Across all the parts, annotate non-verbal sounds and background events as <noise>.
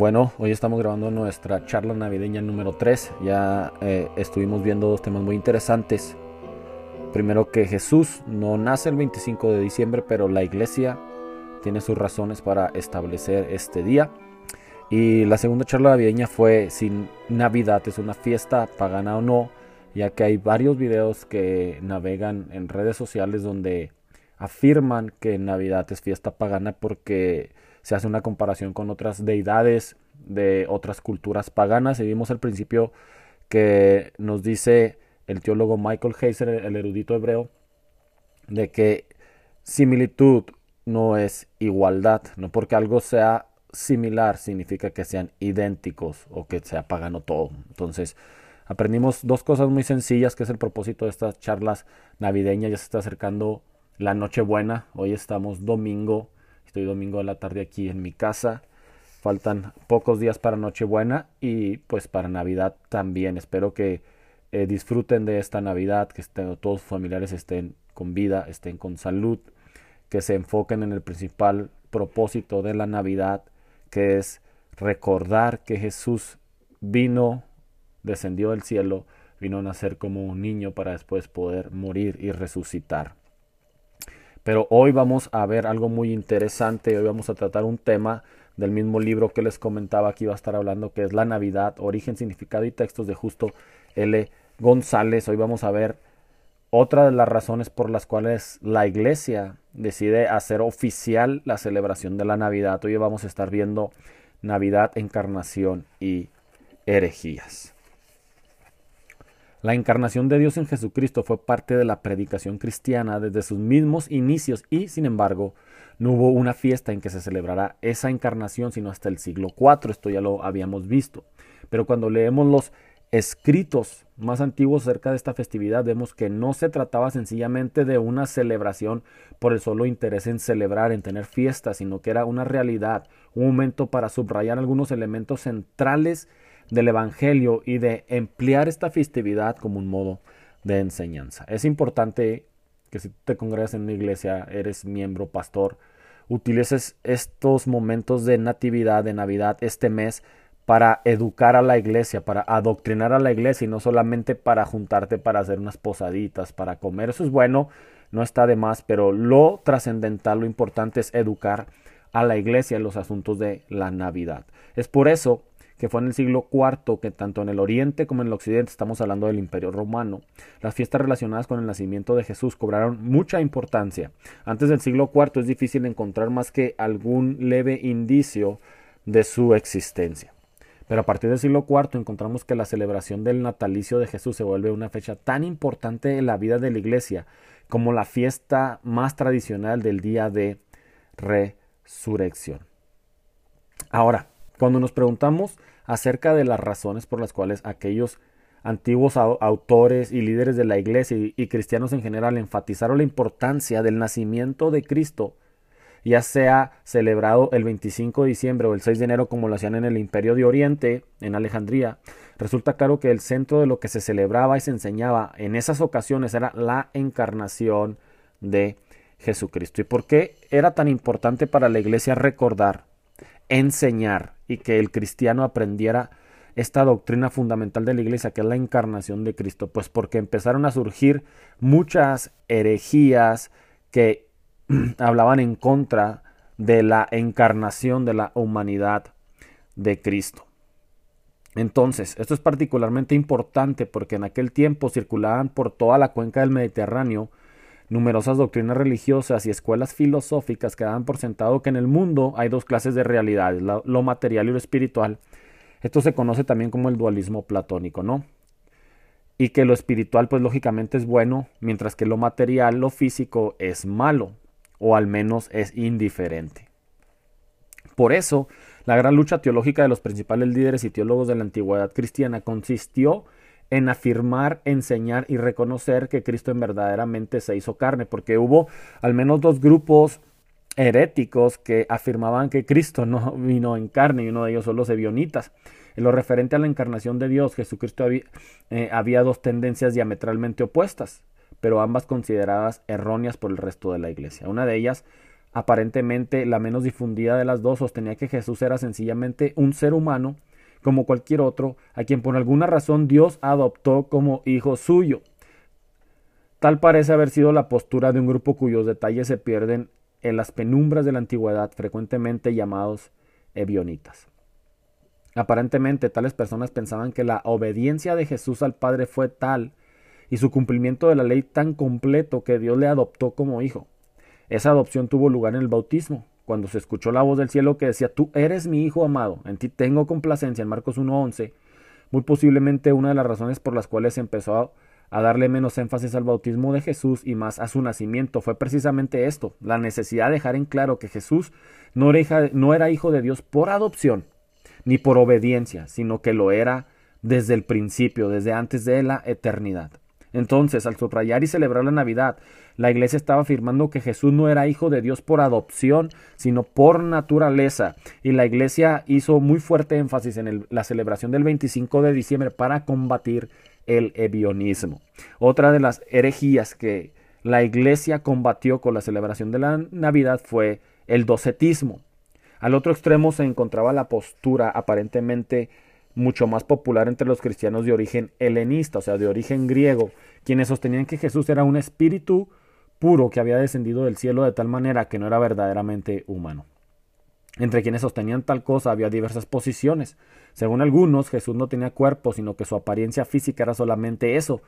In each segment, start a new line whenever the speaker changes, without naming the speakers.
Bueno, hoy estamos grabando nuestra charla navideña número 3. Ya eh, estuvimos viendo dos temas muy interesantes. Primero que Jesús no nace el 25 de diciembre, pero la iglesia tiene sus razones para establecer este día. Y la segunda charla navideña fue si Navidad es una fiesta pagana o no, ya que hay varios videos que navegan en redes sociales donde afirman que Navidad es fiesta pagana porque se hace una comparación con otras deidades de otras culturas paganas y vimos al principio que nos dice el teólogo Michael Heiser, el erudito hebreo, de que similitud no es igualdad, no porque algo sea similar significa que sean idénticos o que sea pagano todo. Entonces, aprendimos dos cosas muy sencillas, que es el propósito de estas charlas navideñas, ya se está acercando la Nochebuena, hoy estamos domingo Estoy domingo de la tarde aquí en mi casa. Faltan pocos días para Nochebuena y pues para Navidad también. Espero que eh, disfruten de esta Navidad, que todos sus familiares estén con vida, estén con salud, que se enfoquen en el principal propósito de la Navidad, que es recordar que Jesús vino, descendió del cielo, vino a nacer como un niño para después poder morir y resucitar. Pero hoy vamos a ver algo muy interesante, hoy vamos a tratar un tema del mismo libro que les comentaba que iba a estar hablando, que es La Navidad, Origen, Significado y Textos de Justo L. González. Hoy vamos a ver otra de las razones por las cuales la iglesia decide hacer oficial la celebración de la Navidad. Hoy vamos a estar viendo Navidad, encarnación y herejías. La encarnación de Dios en Jesucristo fue parte de la predicación cristiana desde sus mismos inicios y, sin embargo, no hubo una fiesta en que se celebrara esa encarnación sino hasta el siglo IV. Esto ya lo habíamos visto. Pero cuando leemos los escritos más antiguos acerca de esta festividad, vemos que no se trataba sencillamente de una celebración por el solo interés en celebrar, en tener fiestas, sino que era una realidad, un momento para subrayar algunos elementos centrales del Evangelio y de emplear esta festividad como un modo de enseñanza. Es importante que si te congregas en una iglesia, eres miembro, pastor, utilices estos momentos de natividad, de Navidad, este mes, para educar a la iglesia, para adoctrinar a la iglesia y no solamente para juntarte para hacer unas posaditas, para comer. Eso es bueno, no está de más, pero lo trascendental, lo importante es educar a la iglesia en los asuntos de la Navidad. Es por eso que fue en el siglo IV, que tanto en el Oriente como en el Occidente, estamos hablando del Imperio Romano, las fiestas relacionadas con el nacimiento de Jesús cobraron mucha importancia. Antes del siglo IV es difícil encontrar más que algún leve indicio de su existencia. Pero a partir del siglo IV encontramos que la celebración del natalicio de Jesús se vuelve una fecha tan importante en la vida de la iglesia como la fiesta más tradicional del día de resurrección. Ahora, cuando nos preguntamos acerca de las razones por las cuales aquellos antiguos autores y líderes de la iglesia y, cristianos en general enfatizaron la importancia del nacimiento de Cristo, ya sea celebrado el 25 de diciembre o el 6 de enero como lo hacían en el Imperio de Oriente, en Alejandría, resulta claro que el centro de lo que se celebraba y se enseñaba en esas ocasiones era la encarnación de Jesucristo. ¿Y por qué era tan importante para la iglesia recordar enseñar y que el cristiano aprendiera esta doctrina fundamental de la iglesia, que es la encarnación de Cristo, pues porque empezaron a surgir muchas herejías que <clears throat> hablaban en contra de la encarnación de la humanidad de Cristo. Entonces, esto es particularmente importante porque en aquel tiempo circulaban por toda la cuenca del Mediterráneo numerosas doctrinas religiosas y escuelas filosóficas que daban por sentado que en el mundo hay dos clases de realidades, lo, material y lo espiritual. Esto se conoce también como el dualismo platónico, ¿no? Y que lo espiritual, pues lógicamente es bueno, mientras que lo material, lo físico, es malo, o al menos es indiferente. Por eso, la gran lucha teológica de los principales líderes y teólogos de la antigüedad cristiana consistió en afirmar, enseñar y reconocer que Cristo en verdaderamente se hizo carne, porque hubo al menos dos grupos heréticos que afirmaban que Cristo no <laughs> vino en carne y uno de ellos son los ebionitas. En lo referente a la encarnación de Dios, Jesucristo eh, había dos tendencias diametralmente opuestas, pero ambas consideradas erróneas por el resto de la iglesia. Una de ellas aparentemente la menos difundida de las dos, sostenía que Jesús era sencillamente un ser humano como cualquier otro, a quien por alguna razón Dios adoptó como hijo suyo. Tal parece haber sido la postura de un grupo cuyos detalles se pierden en las penumbras de la antigüedad, frecuentemente llamados ebionitas. Aparentemente tales personas pensaban que la obediencia de Jesús al Padre fue tal y su cumplimiento de la ley tan completo que Dios le adoptó como hijo. Esa adopción tuvo lugar en el bautismo, cuando se escuchó la voz del cielo que decía, tú eres mi hijo amado, en ti tengo complacencia, en Marcos 1.11, muy posiblemente una de las razones por las cuales empezó a darle menos énfasis al bautismo de Jesús y más a su nacimiento fue precisamente esto, la necesidad de dejar en claro que Jesús no era, no era hijo de Dios por adopción, ni por obediencia, sino que lo era desde el principio, desde antes de la eternidad. Entonces, al subrayar y celebrar la Navidad, la Iglesia estaba afirmando que Jesús no era hijo de Dios por adopción, sino por naturaleza. Y la Iglesia hizo muy fuerte énfasis en la celebración del 25 de diciembre para combatir el ebionismo. Otra de las herejías que la Iglesia combatió con la celebración de la Navidad fue el docetismo. Al otro extremo se encontraba la postura aparentemente mucho más popular entre los cristianos de origen helenista, o sea, de origen griego, quienes sostenían que Jesús era un espíritu puro que había descendido del cielo de tal manera que no era verdaderamente humano. Entre quienes sostenían tal cosa había diversas posiciones. Según algunos, Jesús no tenía cuerpo, sino que su apariencia física era solamente eso,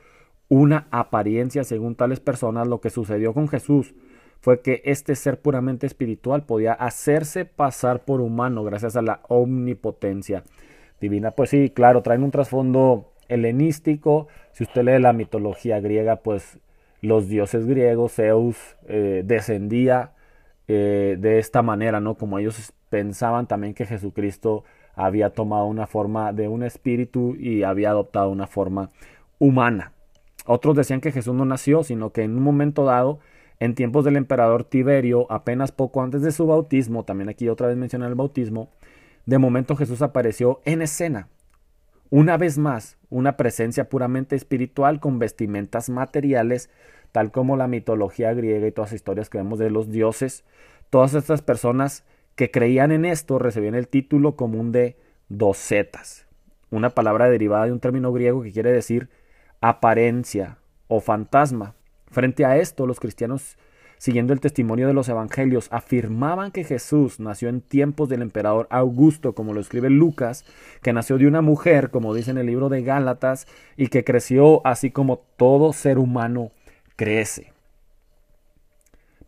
una apariencia según tales personas. Lo que sucedió con Jesús fue que este ser puramente espiritual podía hacerse pasar por humano gracias a la omnipotencia divina. Pues sí, claro, traen un trasfondo helenístico. Si usted lee la mitología griega, pues los dioses griegos, Zeus eh, descendía eh, de esta manera, ¿no? Como ellos pensaban también que Jesucristo había tomado una forma de un espíritu y había adoptado una forma humana. Otros decían que Jesús no nació, sino que en un momento dado, en tiempos del emperador Tiberio, apenas poco antes de su bautismo, también aquí otra vez mencioné el bautismo, de momento Jesús apareció en escena. Una vez más, una presencia puramente espiritual con vestimentas materiales, tal como la mitología griega y todas las historias que vemos de los dioses. Todas estas personas que creían en esto recibían el título común de docetas, una palabra derivada de un término griego que quiere decir apariencia o fantasma. Frente a esto, los cristianos siguiendo el testimonio de los evangelios, afirmaban que Jesús nació en tiempos del emperador Augusto, como lo escribe Lucas, que nació de una mujer, como dice en el libro de Gálatas, y que creció así como todo ser humano crece.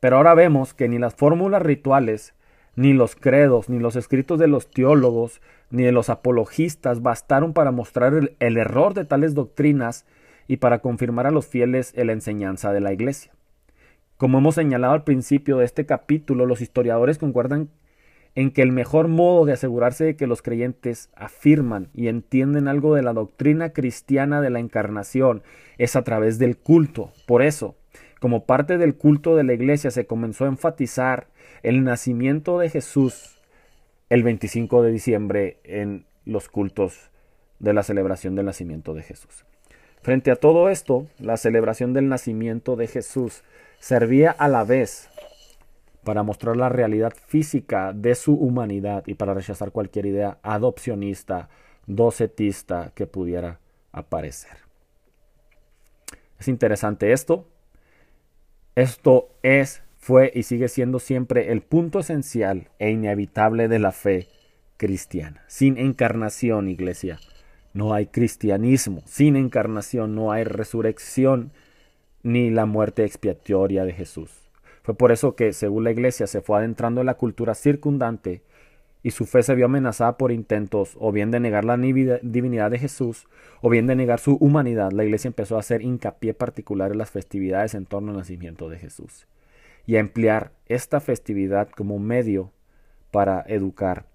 Pero ahora vemos que ni las fórmulas rituales, ni los credos, ni los escritos de los teólogos, ni de los apologistas bastaron para mostrar el, error de tales doctrinas y para confirmar a los fieles en la enseñanza de la Iglesia. Como hemos señalado al principio de este capítulo, los historiadores concuerdan en que el mejor modo de asegurarse de que los creyentes afirman y entienden algo de la doctrina cristiana de la encarnación es a través del culto. Por eso, como parte del culto de la iglesia se comenzó a enfatizar el nacimiento de Jesús el 25 de diciembre en los cultos de la celebración del nacimiento de Jesús. Frente a todo esto, la celebración del nacimiento de Jesús servía a la vez para mostrar la realidad física de su humanidad y para rechazar cualquier idea adopcionista, docetista que pudiera aparecer. Es interesante esto. Esto es, fue y sigue siendo siempre el punto esencial e inevitable de la fe cristiana. Sin encarnación, iglesia, no hay cristianismo. Sin encarnación no hay resurrección ni la muerte expiatoria de Jesús. Fue por eso que, según la Iglesia, se fue adentrando en la cultura circundante y su fe se vio amenazada por intentos o bien de negar la divinidad de Jesús o bien de negar su humanidad. La Iglesia empezó a hacer hincapié particular en las festividades en torno al nacimiento de Jesús y a emplear esta festividad como medio para educar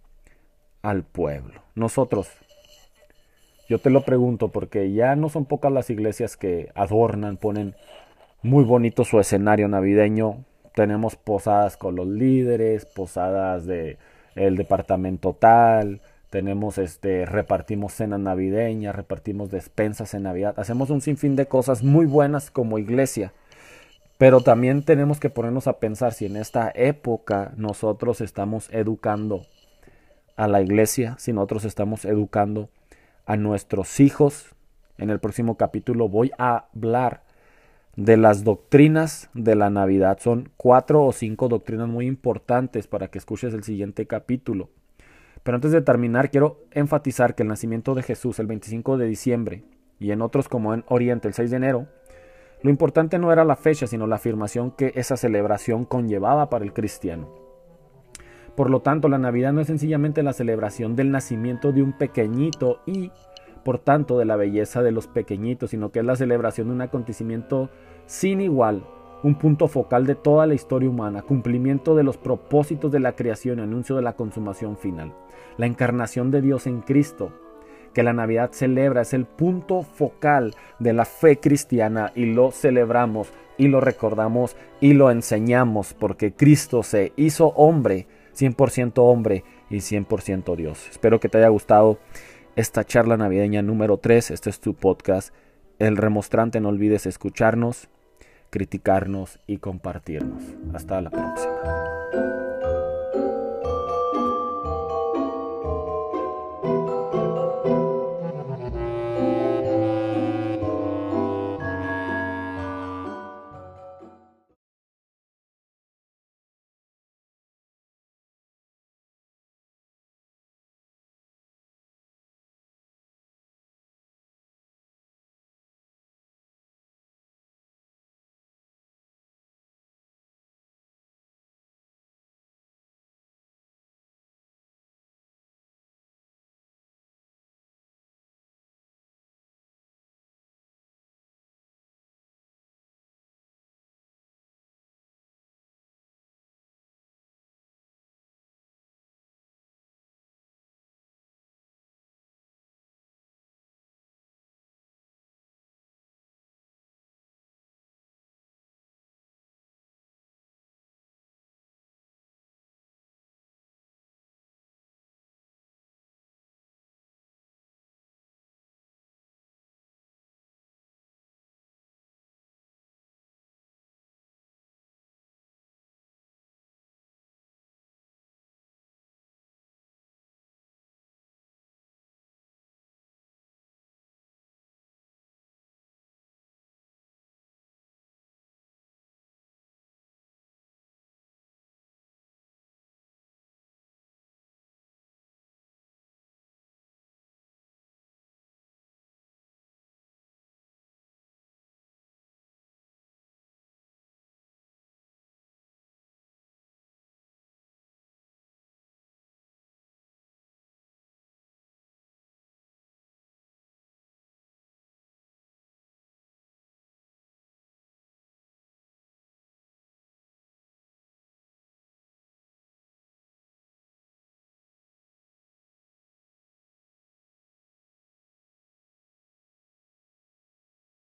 al pueblo. Nosotros, yo te lo pregunto porque ya no son pocas las iglesias que adornan, ponen muy bonito su escenario navideño. Tenemos posadas con los líderes, posadas de el departamento tal, tenemos este repartimos cenas navideñas, repartimos despensas en Navidad, hacemos un sinfín de cosas muy buenas como iglesia. Pero también tenemos que ponernos a pensar si en esta época nosotros estamos educando a la iglesia, si nosotros estamos educando a nuestros hijos. En el próximo capítulo voy a hablar de las doctrinas de la Navidad. Son cuatro o cinco doctrinas muy importantes para que escuches el siguiente capítulo. Pero antes de terminar, quiero enfatizar que el nacimiento de Jesús el 25 de diciembre y en otros como en Oriente el 6 de enero, lo importante no era la fecha, sino la afirmación que esa celebración conllevaba para el cristiano. Por lo tanto, la Navidad no es sencillamente la celebración del nacimiento de un pequeñito y, por tanto, de la belleza de los pequeñitos, sino que es la celebración de un acontecimiento sin igual, un punto focal de toda la historia humana, cumplimiento de los propósitos de la creación y anuncio de la consumación final. La encarnación de Dios en Cristo, que la Navidad celebra, es el punto focal de la fe cristiana y lo celebramos y lo recordamos y lo enseñamos porque Cristo se hizo hombre, 100% hombre y 100% Dios. Espero que te haya gustado esta charla navideña número 3. Este es tu podcast. El remostrante, no olvides escucharnos, criticarnos y compartirnos. Hasta la próxima.